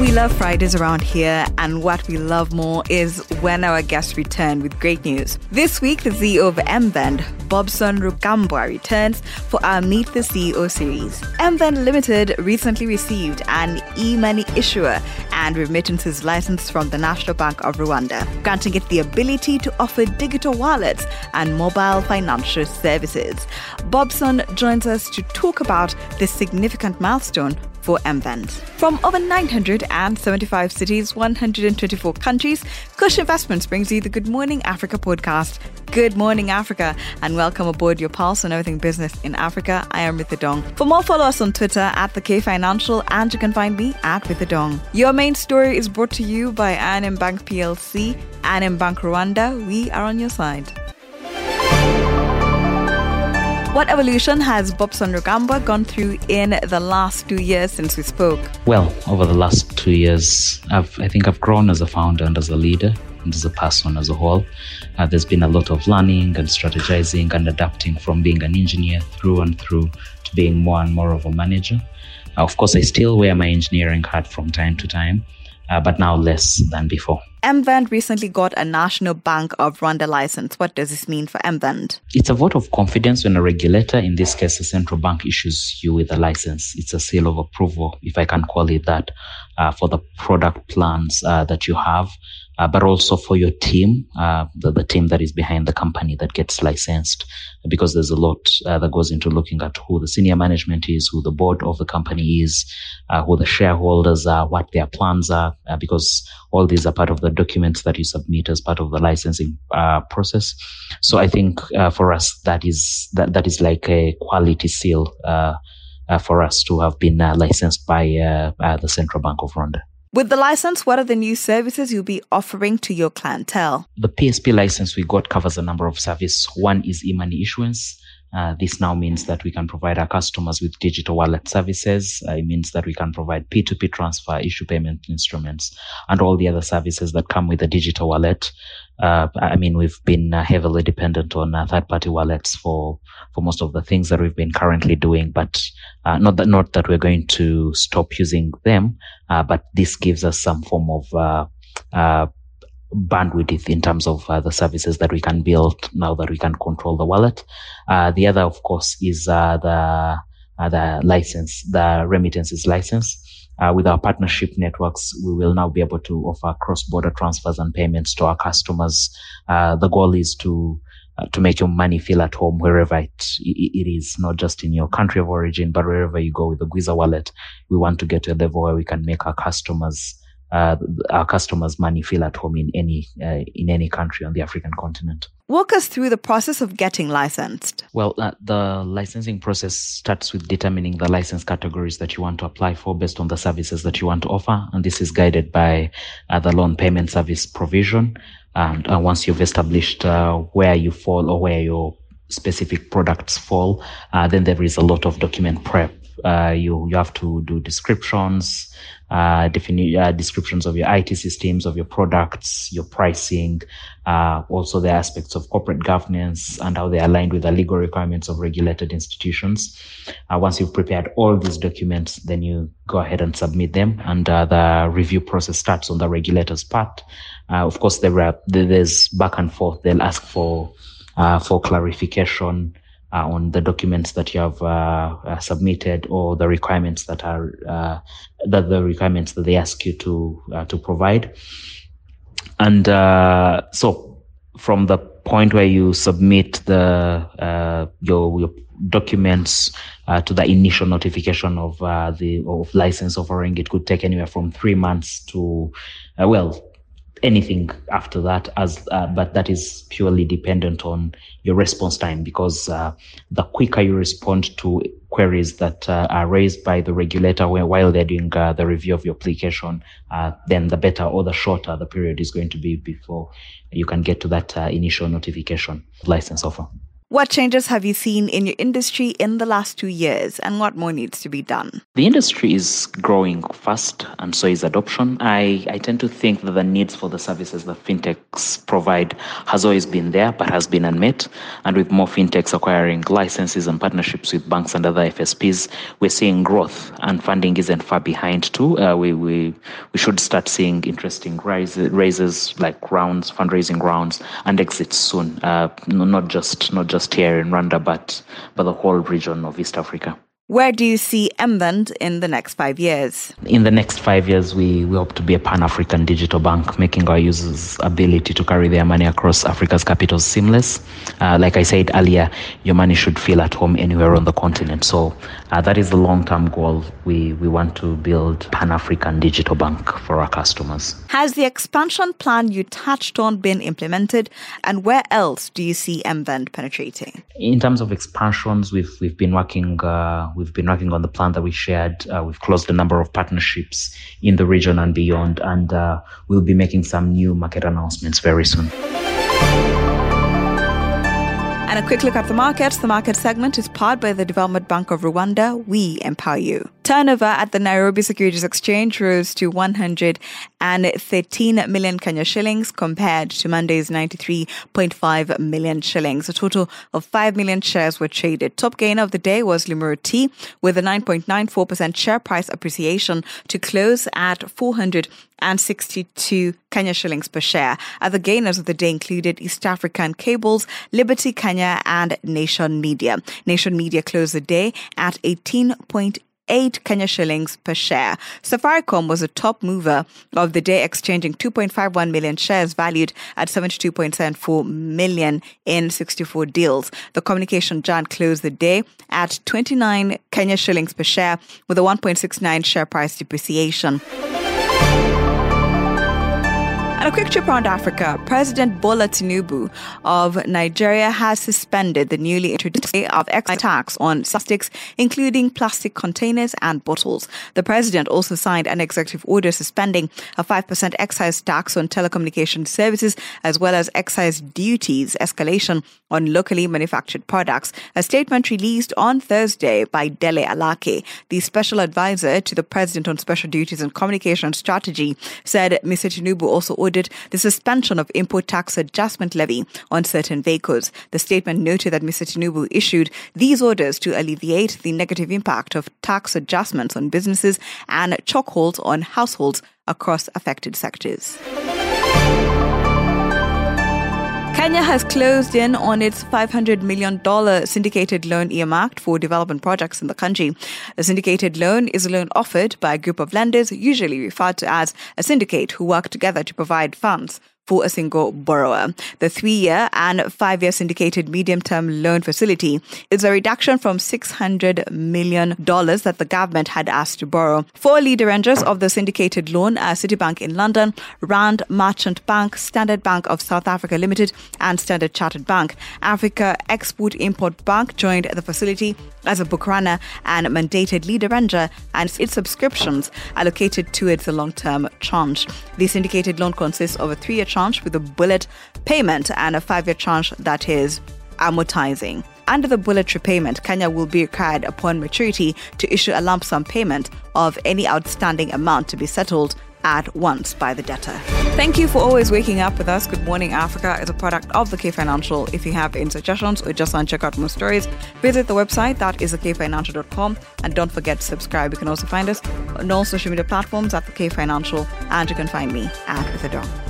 We love Fridays around here, and what we love more is when our guests return with great news. This week, the CEO of MVend, Bobson Rugambwa, returns for our Meet the CEO series. MVend Limited recently received an e-money issuer and remittances license from the National Bank of Rwanda, granting it the ability to offer digital wallets and mobile financial services. Bobson joins us to talk about this significant milestone for MVend. From over 975 cities, 124 countries, Kush Investments brings you the Good Morning Africa podcast. Good morning, Africa, and welcome aboard your pulse on everything business in Africa. I am Ritha Dong. For more, follow us on Twitter at the K Financial, and you can find me at Ritha Dong. Your main story is brought to you by I&M Bank PLC, I&M Bank Rwanda. We are on your side. What evolution has Bobson Rugambwa gone through in the last two years since we spoke? Well, over the last two years, I've, I think I've grown as a founder and as a leader and as a person as a whole. Uh, there's been a lot of learning and strategizing and adapting from being an engineer through and through to being more and more of a manager. Uh, of course, I still wear my engineering hat from time to time, uh, but now less than before. MVend recently got a National Bank of Rwanda license. What does this mean for MVend? It's a vote of confidence when a regulator, in this case a central bank, issues you with a license. It's a seal of approval, if I can call it that, uh, for the product plans uh, that you have uh, but also for your team, uh, the, the, team that is behind the company that gets licensed, because there's a lot uh, that goes into looking at who the senior management is, who the board of the company is, uh, who the shareholders are, what their plans are, uh, because all these are part of the documents that you submit as part of the licensing uh, process. So I think for us, that is that, that is like a quality seal for us to have been licensed by the Central Bank of Rwanda. With the license, what are the new services you'll be offering to your clientele? The PSP license we got covers a number of services. One is e-money issuance. Uh, this now means that we can provide our customers with digital wallet services. Uh, it means that we can provide P2P transfer, issue payment instruments, and all the other services that come with a digital wallet. Uh, I mean, we've been uh, heavily dependent on uh, third-party wallets for for most of the things that we've been currently doing, but not that not that we're going to stop using them. but this gives us some form of bandwidth in terms of uh, the services that we can build now that we can control the wallet. Uh, the other, of course, is uh, the uh, the license, the remittances license. Uh, with our partnership networks, we will now be able to offer cross-border transfers and payments to our customers. Uh, the goal is to to make your money feel at home wherever it, it is, not just in your country of origin, but wherever you go with the Gwiza wallet. We want to get to a level where we can make our customers uh, our customers' money feel at home in any uh, in any country on the African continent. Walk us through the process of getting licensed. Well, uh, the licensing process starts with determining the license categories that you want to apply for based on the services that you want to offer, and this is guided by uh, the loan payment service provision. And uh, once you've established uh, where you fall or where your specific products fall, then there is a lot of document prep uh, you you have to do descriptions, uh, defini- uh, descriptions of your IT systems, of your products, your pricing, uh, also the aspects of corporate governance and how they are aligned with the legal requirements of regulated institutions. Uh, once you've prepared all these documents, then you go ahead and submit them, and uh, the review process starts on the regulator's part. of course, there are there's back and forth. They'll ask for for clarification uh, on the documents that you have uh, uh, submitted or the requirements that are uh, that the requirements that they ask you to uh, to provide. And uh, so, from the point where you submit the your, your documents to the initial notification of the of license offering, it could take anywhere from three months to well anything after that as uh, but that is purely dependent on your response time because uh, the quicker you respond to queries that uh, are raised by the regulator while they're doing uh, the review of your application uh, then the better or the shorter the period is going to be before you can get to that uh, initial notification license offer What changes have you seen in your industry in the last two years and what more needs to be done? The industry is growing fast and so is adoption. I, I tend to think that the needs for the services that fintechs provide has always been there but has been unmet. And with more fintechs acquiring licenses and partnerships with banks and other FSPs, we're seeing growth and funding isn't far behind too. Uh, we, we, we should start seeing interesting rise, raises like rounds, fundraising rounds and exits soon. Uh, not just not just just here in Rwanda, but, but the whole region of East Africa. Where do you see Mvend in the next five years? In the next five years, we, we hope to be a Pan African digital bank, making our users' ability to carry their money across Africa's capitals seamless. Uh, like I said earlier, your money should feel at home anywhere on the continent. So uh, that is the long term goal. We, we want to build Pan African digital bank for our customers. Has the expansion plan you touched on been implemented? And where else do you see Mvend penetrating? In terms of expansions, we've, we've been working. Uh, We've been working on the plan that we shared. Uh, we've closed a number of partnerships in the region and beyond, and uh, we'll be making some new market announcements very soon. And a quick look at the markets. The market segment is powered by the Development Bank of Rwanda. We empower you. Turnover at the Nairobi Securities Exchange rose to 113 million Kenya shillings compared to Monday's 93.5 million shillings. A total of 5 million shares were traded. Top gainer of the day was Limuru Tea with a 9.94% share price appreciation to close at 400 and 62 Kenya shillings per share. Other gainers of the day included East African Cables, Liberty Kenya, and Nation Media. Nation Media closed the day at 18.8 8 Kenya shillings per share. Safaricom was a top mover of the day, exchanging 2.51 million shares valued at 72.74 million in 64 deals. The communication giant closed the day at 29 Kenya shillings per share with a 1.69 share price depreciation. A quick trip around Africa. President Bola Tinubu of Nigeria has suspended the newly introduced of excise tax on plastics, including plastic containers and bottles. The president also signed an executive order suspending a 5% excise tax on telecommunication services, as well as excise duties escalation on locally manufactured products. A statement released on Thursday by Dele Alake, the special advisor to the president on special duties and communication strategy, said Mr. Tinubu also ordered ordered the suspension of import tax adjustment levy on certain vehicles. The statement noted that Mr. Tinubu issued these orders to alleviate the negative impact of tax adjustments on businesses and chokeholds on households across affected sectors. Kenya has closed in on its $500 million syndicated loan earmarked for development projects in the country. A syndicated loan is a loan offered by a group of lenders, usually referred to as a syndicate, who work together to provide funds for a single borrower. The three year and five year syndicated medium term loan facility is a reduction from $600 million that the government had asked to borrow. Four lead arrangers of the syndicated loan are Citibank in London, Rand Merchant Bank, Standard Bank of South Africa Limited, and Standard Chartered Bank. Africa Export Import Bank joined the facility as a book runner and mandated lead arranger, and its subscriptions allocated towards the long term tranche. The syndicated loan consists of a three year tranche with a bullet payment and a five year tranche that is amortizing. Under the bullet repayment, Kenya will be required upon maturity to issue a lump sum payment of any outstanding amount to be settled at once by the debtor. Thank you for always waking up with us. Good Morning Africa is a product of the K Financial. If you have any suggestions or just want to check out more stories, visit the website that is thekfinancial.com and don't forget to subscribe. You can also find us on all social media platforms at the K Financial and you can find me at Ritha Dong.